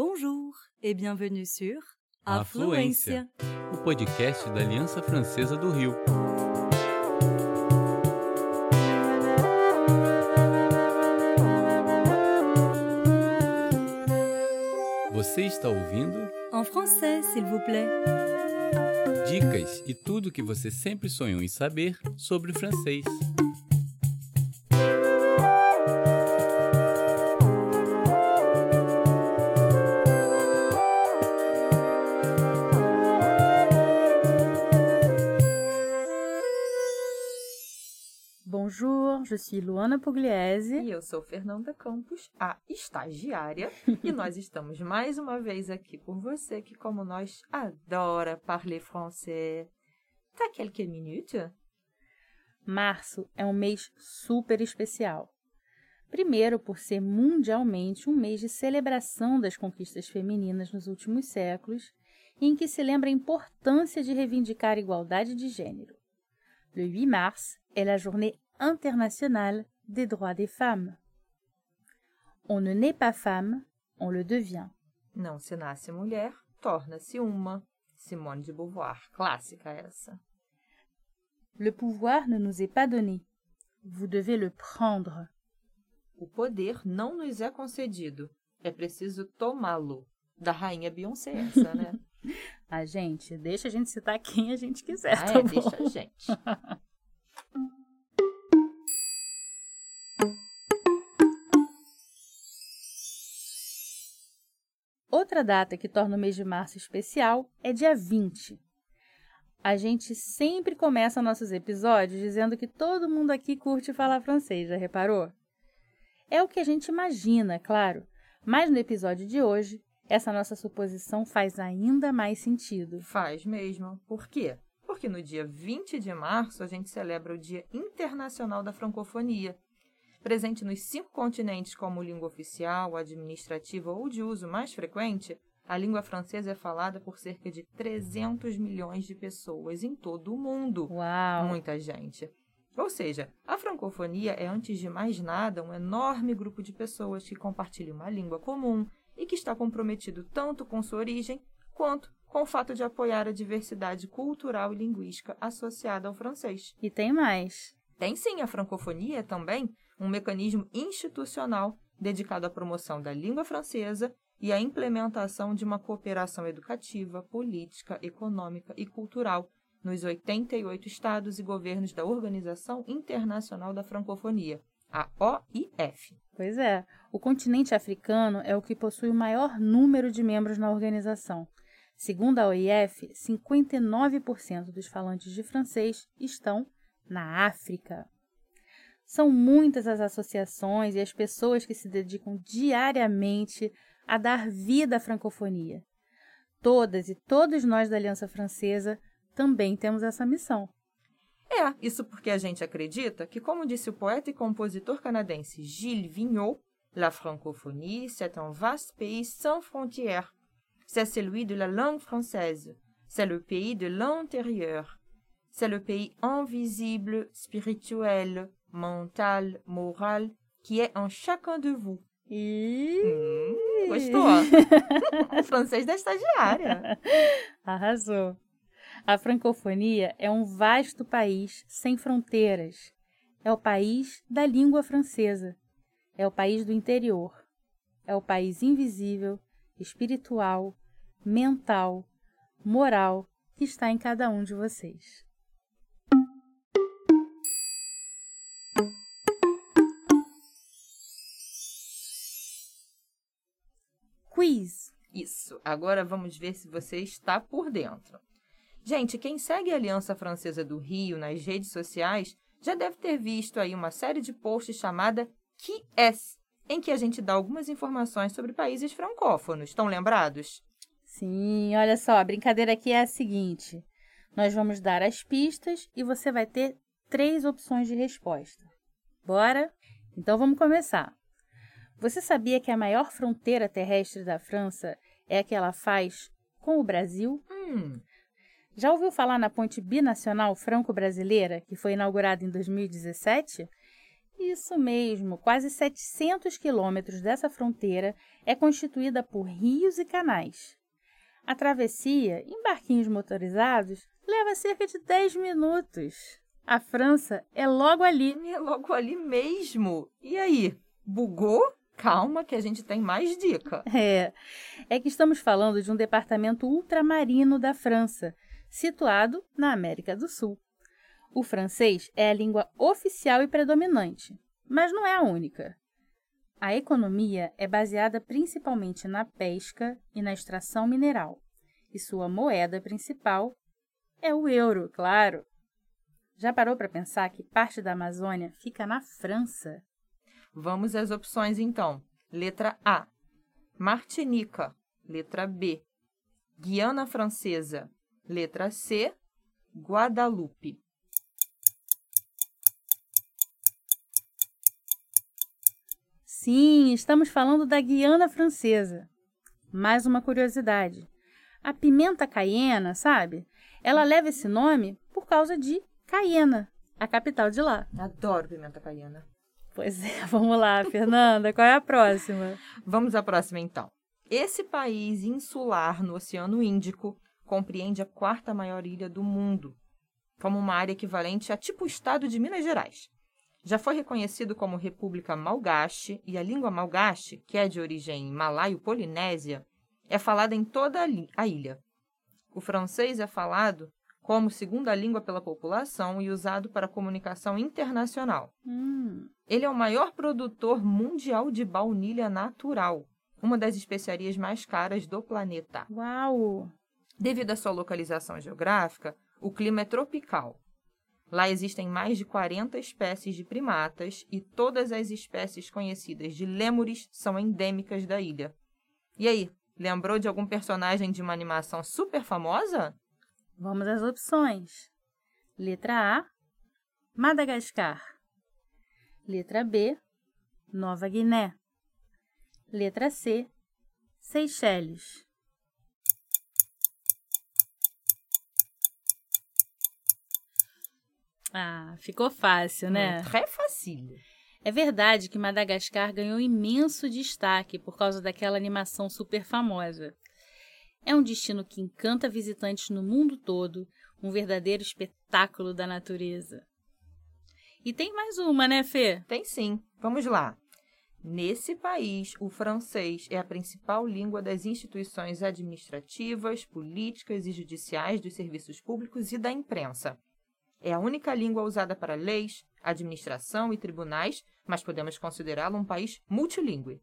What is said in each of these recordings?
Bonjour et bienvenue sur Afluência, o podcast da Aliança Francesa do Rio. Você está ouvindo En français, s'il vous plaît. dicas e tudo que você sempre sonhou em saber sobre francês. Je suis Luana Pugliese. E eu sou Fernanda Campos, a estagiária, e nós estamos mais uma vez aqui por você que, como nós, adora parler français. Tá quelques minutes? Março é um mês super especial. Primeiro, por ser mundialmente um mês de celebração das conquistas femininas nos últimos séculos, em que se lembra a importância de reivindicar a igualdade de gênero. Le 8 mars est la journée internationale des droits des femmes. On ne naît pas femme, on le devient. Não se nasce mulher, torna-se uma. Simone de Beauvoir, clássica essa. Le pouvoir ne nous est pas donné. Vous devez le prendre. O poder não nos é concedido, é preciso tomá-lo. Da rainha Beyoncé essa, né? A gente, deixa a gente citar quem a gente quiser, ah, tá é, bom? deixa a gente. Outra data que torna o mês de março especial é dia 20. A gente sempre começa nossos episódios dizendo que todo mundo aqui curte falar francês, já reparou? É o que a gente imagina, claro, mas no episódio de hoje, essa nossa suposição faz ainda mais sentido. Faz mesmo. Por quê? Porque no dia 20 de março a gente celebra o Dia Internacional da Francofonia. Presente nos cinco continentes como língua oficial, administrativa ou de uso mais frequente, a língua francesa é falada por cerca de 300 milhões de pessoas em todo o mundo. Uau! Muita gente. Ou seja, a francofonia é, antes de mais nada, um enorme grupo de pessoas que compartilham uma língua comum e que está comprometido tanto com sua origem quanto com o fato de apoiar a diversidade cultural e linguística associada ao francês. E tem mais. Tem sim a francofonia também um mecanismo institucional dedicado à promoção da língua francesa e à implementação de uma cooperação educativa, política, econômica e cultural nos 88 estados e governos da Organização Internacional da Francofonia, a OIF. Pois é, o continente africano é o que possui o maior número de membros na organização. Segundo a OIF, 59% dos falantes de francês estão na África. São muitas as associações e as pessoas que se dedicam diariamente a dar vida à francofonia. Todas e todos nós da Aliança Francesa também temos essa missão. É, isso porque a gente acredita que, como disse o poeta e compositor canadense Gilles Vigneault, La francophonie, c'est un vaste pays sans frontières. C'est celui de la langue française. C'est le pays de l'intérieur. C'est le pays invisible, spirituel, mental, moral, qui est en chacun de vous. E Hum, gostou? o francês da estagiária. Arrasou. A francofonia é um vasto país sem fronteiras. É o país da língua francesa. É o país do interior. É o país invisível, espiritual, mental, moral que está em cada um de vocês. Quiz. Isso. Agora vamos ver se você está por dentro. Gente, quem segue a Aliança Francesa do Rio nas redes sociais já deve ter visto aí uma série de posts chamada Que es, em que a gente dá algumas informações sobre países francófonos. Estão lembrados? Sim, olha só, a brincadeira aqui é a seguinte: nós vamos dar as pistas e você vai ter três opções de resposta. Bora? Então vamos começar. Você sabia que a maior fronteira terrestre da França é a que ela faz com o Brasil? Hum, Já ouviu falar na ponte binacional franco-brasileira, que foi inaugurada em 2017? Isso mesmo, quase 700 quilômetros dessa fronteira é constituída por rios e canais. A travessia, em barquinhos motorizados, leva cerca de 10 minutos. A França é logo ali. É logo ali mesmo. E aí, bugou? Calma que a gente tem mais dica. É, é que estamos falando de um departamento ultramarino da França, situado na América do Sul. O francês é a língua oficial e predominante, mas não é a única. A economia é baseada principalmente na pesca e na extração mineral, e sua moeda principal é o euro, claro. Já parou para pensar que parte da Amazônia fica na França? Vamos às opções então. Letra A: Martinica. Letra B: Guiana Francesa. Letra C: Guadalupe. Sim, estamos falando da Guiana Francesa. Mais uma curiosidade. A pimenta caiena, sabe? Ela leva esse nome por causa de Cayena, a capital de lá. Adoro pimenta caiena. Pois é, vamos lá, Fernanda, qual é a próxima? Vamos à próxima então. Esse país insular no Oceano Índico compreende a quarta maior ilha do mundo, como uma área equivalente a tipo o estado de Minas Gerais. Já foi reconhecido como República Malgache e a língua Malgache, que é de origem malaio-polinésia, é falada em toda a ilha. O francês é falado como segunda língua pela população e usado para comunicação internacional. Hum. Ele é o maior produtor mundial de baunilha natural, uma das especiarias mais caras do planeta. Uau! Devido à sua localização geográfica, o clima é tropical. Lá existem mais de 40 espécies de primatas e todas as espécies conhecidas de lêmures são endêmicas da ilha. E aí, lembrou de algum personagem de uma animação super famosa? Vamos às opções. Letra A, Madagascar. Letra B, Nova Guiné. Letra C, Seychelles. Ah, ficou fácil, né? Très facile. É verdade que Madagascar ganhou imenso destaque por causa daquela animação super famosa. É um destino que encanta visitantes no mundo todo, um verdadeiro espetáculo da natureza. E tem mais uma, né, Fê? Tem sim. Vamos lá. Nesse país, o francês é a principal língua das instituições administrativas, políticas e judiciais dos serviços públicos e da imprensa. É a única língua usada para leis, administração e tribunais, mas podemos considerá-lo um país multilingüe.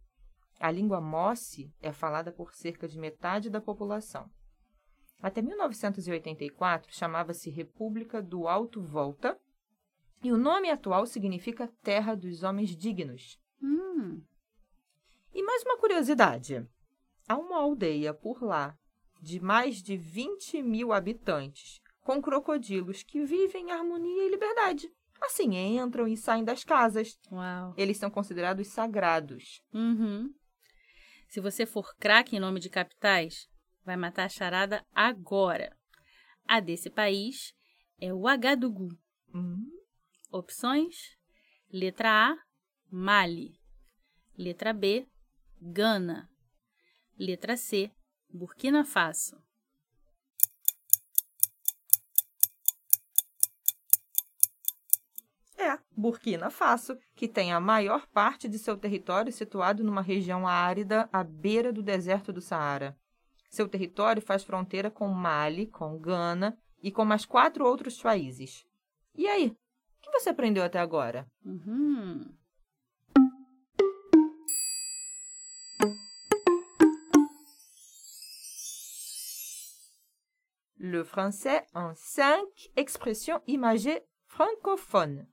A língua Mossi é falada por cerca de metade da população. Até 1984 chamava-se República do Alto Volta e o nome atual significa Terra dos Homens Dignos. Hum. E mais uma curiosidade: há uma aldeia por lá de mais de 20 mil habitantes com crocodilos que vivem em harmonia e liberdade. Assim, entram e saem das casas. Uau. Eles são considerados sagrados. Uhum. Se você for craque em nome de capitais, vai matar a charada agora. A desse país é o Agadugu. Hum. Opções: letra A, Mali. Letra B, Gana. Letra C, Burkina Faso. Burkina Faso, que tem a maior parte de seu território situado numa região árida à beira do deserto do Saara. Seu território faz fronteira com Mali, com Gana e com mais quatro outros países. E aí, o que você aprendeu até agora? Uhum. Le français en cinq expressions imagées francophones.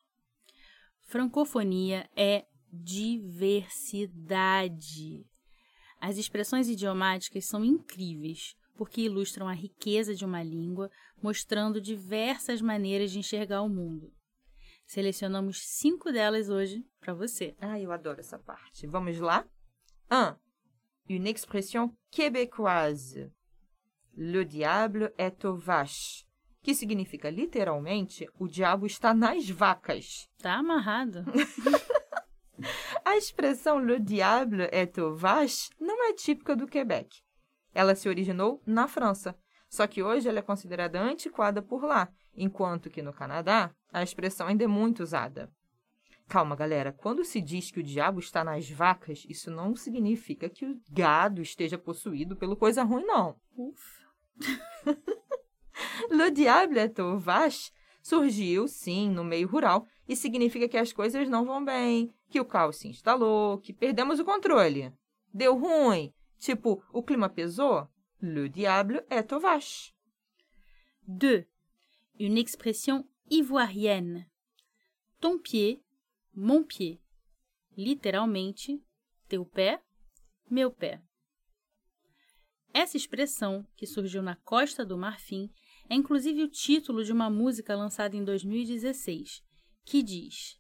Francofonia é diversidade. As expressões idiomáticas são incríveis porque ilustram a riqueza de uma língua, mostrando diversas maneiras de enxergar o mundo. Selecionamos cinco delas hoje para você. Ah, eu adoro essa parte. Vamos lá? 1. Um, une expression québécoise. Le diable est aux vaches. Que significa literalmente o diabo está nas vacas. Tá amarrado. A expressão le diable est au vache não é típica do Quebec. Ela se originou na França, só que hoje ela é considerada antiquada por lá, enquanto que no Canadá a expressão ainda é muito usada. Calma, galera. Quando se diz que o diabo está nas vacas, isso não significa que o gado esteja possuído pelo coisa ruim, não. Ufa. Le diable est au vache surgiu, sim, no meio rural e significa que as coisas não vão bem, que o caos se instalou, que perdemos o controle. Deu ruim. Tipo, o clima pesou. Le diable est au vache. 2. Une expression ivoirienne. Ton pied, mon pied. Literalmente, teu pé, meu pé. Essa expressão, que surgiu na Costa do Marfim, é inclusive o título de uma música lançada em 2016, que diz: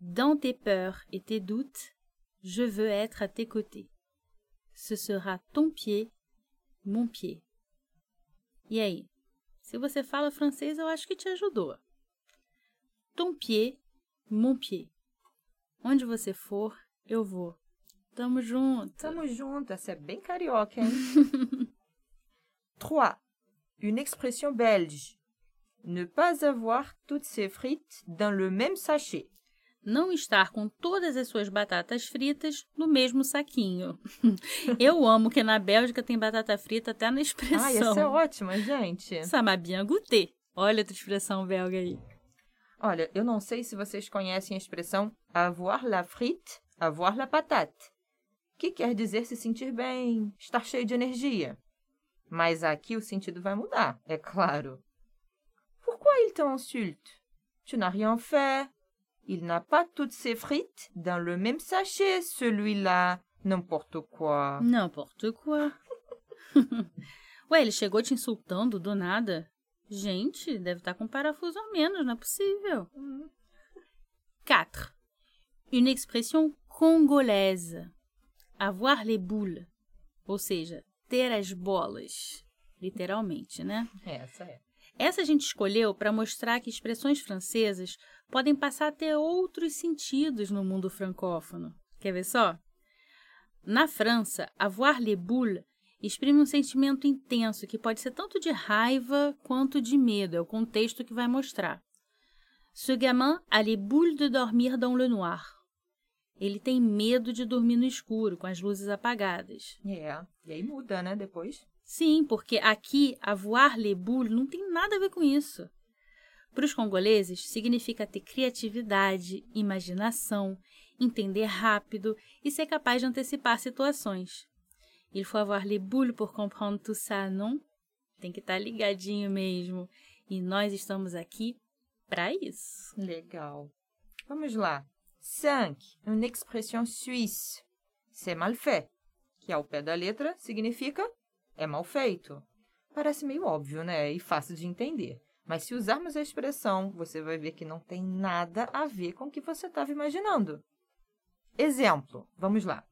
Dans tes peurs et tes doutes, je veux être à tes côtés. Ce sera ton pied, mon pied. E aí? Se você fala francês, eu acho que te ajudou. Ton pied, mon pied. Onde você for, eu vou. Tamo junto. Tamo junto. Essa é bem carioca, hein? 3. Une expression belge. Ne pas avoir toutes ses frites dans le même sachet. Não estar com todas as suas batatas fritas no mesmo saquinho. Eu amo que na Bélgica tem batata frita até na expressão. Ah, essa é ótima, gente. Ça m'a bien goûté. Olha a tua expressão belga aí. Olha, eu não sei se vocês conhecem a expressão avoir la frite, avoir la patate, que quer dizer se sentir bem, estar cheio de energia. Mas aqui o sentido vai mudar, é claro. Pourquoi il t'insulte? Tu n'as rien fait. Il n'a pas toutes ses frites dans le même sachet, celui-là. N'importe quoi. N'importe quoi. Ué, ele chegou te insultando do nada? Gente, deve estar com um parafuso a menos, não é possível. 4. Une expression congolaise. Avoir les boules. Ou seja, ter as bolas. Literalmente, né? Essa é. Essa a gente escolheu para mostrar que expressões francesas podem passar a ter outros sentidos no mundo francófono. Quer ver só? Na França, avoir les boules exprime um sentimento intenso que pode ser tanto de raiva quanto de medo. É o contexto que vai mostrar. Ce gamin a les boules de dormir dans le noir. Ele tem medo de dormir no escuro, com as luzes apagadas. É. E aí muda, né, depois? Sim, porque aqui avoir les boules não tem nada a ver com isso. Para os congoleses, significa ter criatividade, imaginação, entender rápido e ser capaz de antecipar situações. Il faut avoir les boules pour comprendre tout ça, não? Tem que estar ligadinho mesmo. E nós estamos aqui para isso. Legal. Vamos lá. 5. Une expression suisse. C'est mal fait. Que ao pé da letra significa é mal feito. Parece meio óbvio, né? E fácil de entender. Mas se usarmos a expressão, você vai ver que não tem nada a ver com o que você estava imaginando. Exemplo. Vamos lá.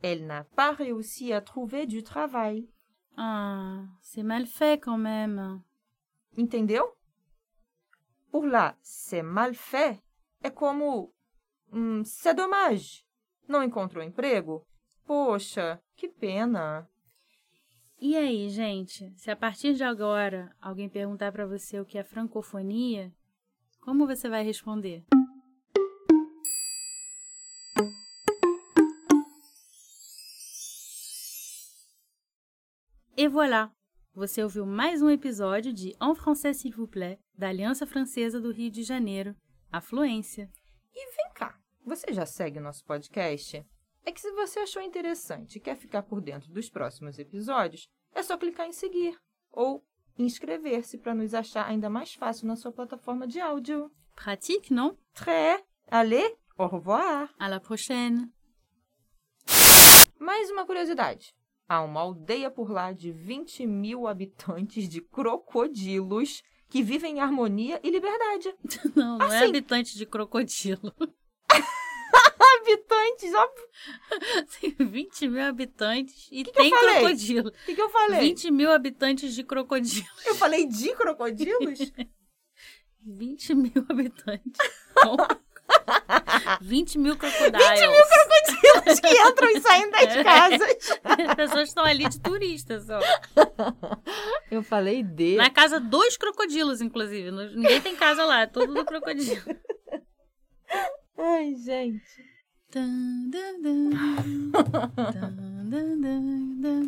Elle n'a pas réussi à trouver du travail. Ah, c'est mal fait quand même. Entendeu? Por lá, c'est mal fait é como hum, c'est dommage. Não encontrou emprego? Poxa, que pena. E aí, gente, se a partir de agora alguém perguntar para você o que é francofonia, como você vai responder? E voilà! Você ouviu mais um episódio de En français s'il vous plaît, da Aliança Francesa do Rio de Janeiro, a Fluência. E você já segue o nosso podcast? É que se você achou interessante e quer ficar por dentro dos próximos episódios, é só clicar em seguir ou inscrever-se para nos achar ainda mais fácil na sua plataforma de áudio. Pratique, non? Très! Allez, au revoir! À la prochaine! Mais uma curiosidade. Há uma aldeia por lá de 20 mil habitantes de crocodilos que vivem em harmonia e liberdade. Não, não é Assim. habitante de crocodilo. Habitantes, óbvio. Tem 20 mil habitantes e que tem crocodilo. O que, que eu falei? 20 mil habitantes de crocodilo. Eu falei de crocodilos? 20 mil habitantes. Bom, 20 mil crocodilos. 20 mil crocodilos que entram e saem das É. casas. As pessoas estão ali de turistas, ó. Eu falei de. Na casa, dois crocodilos, inclusive. Ninguém tem casa lá, é tudo do crocodilo. Ai, gente.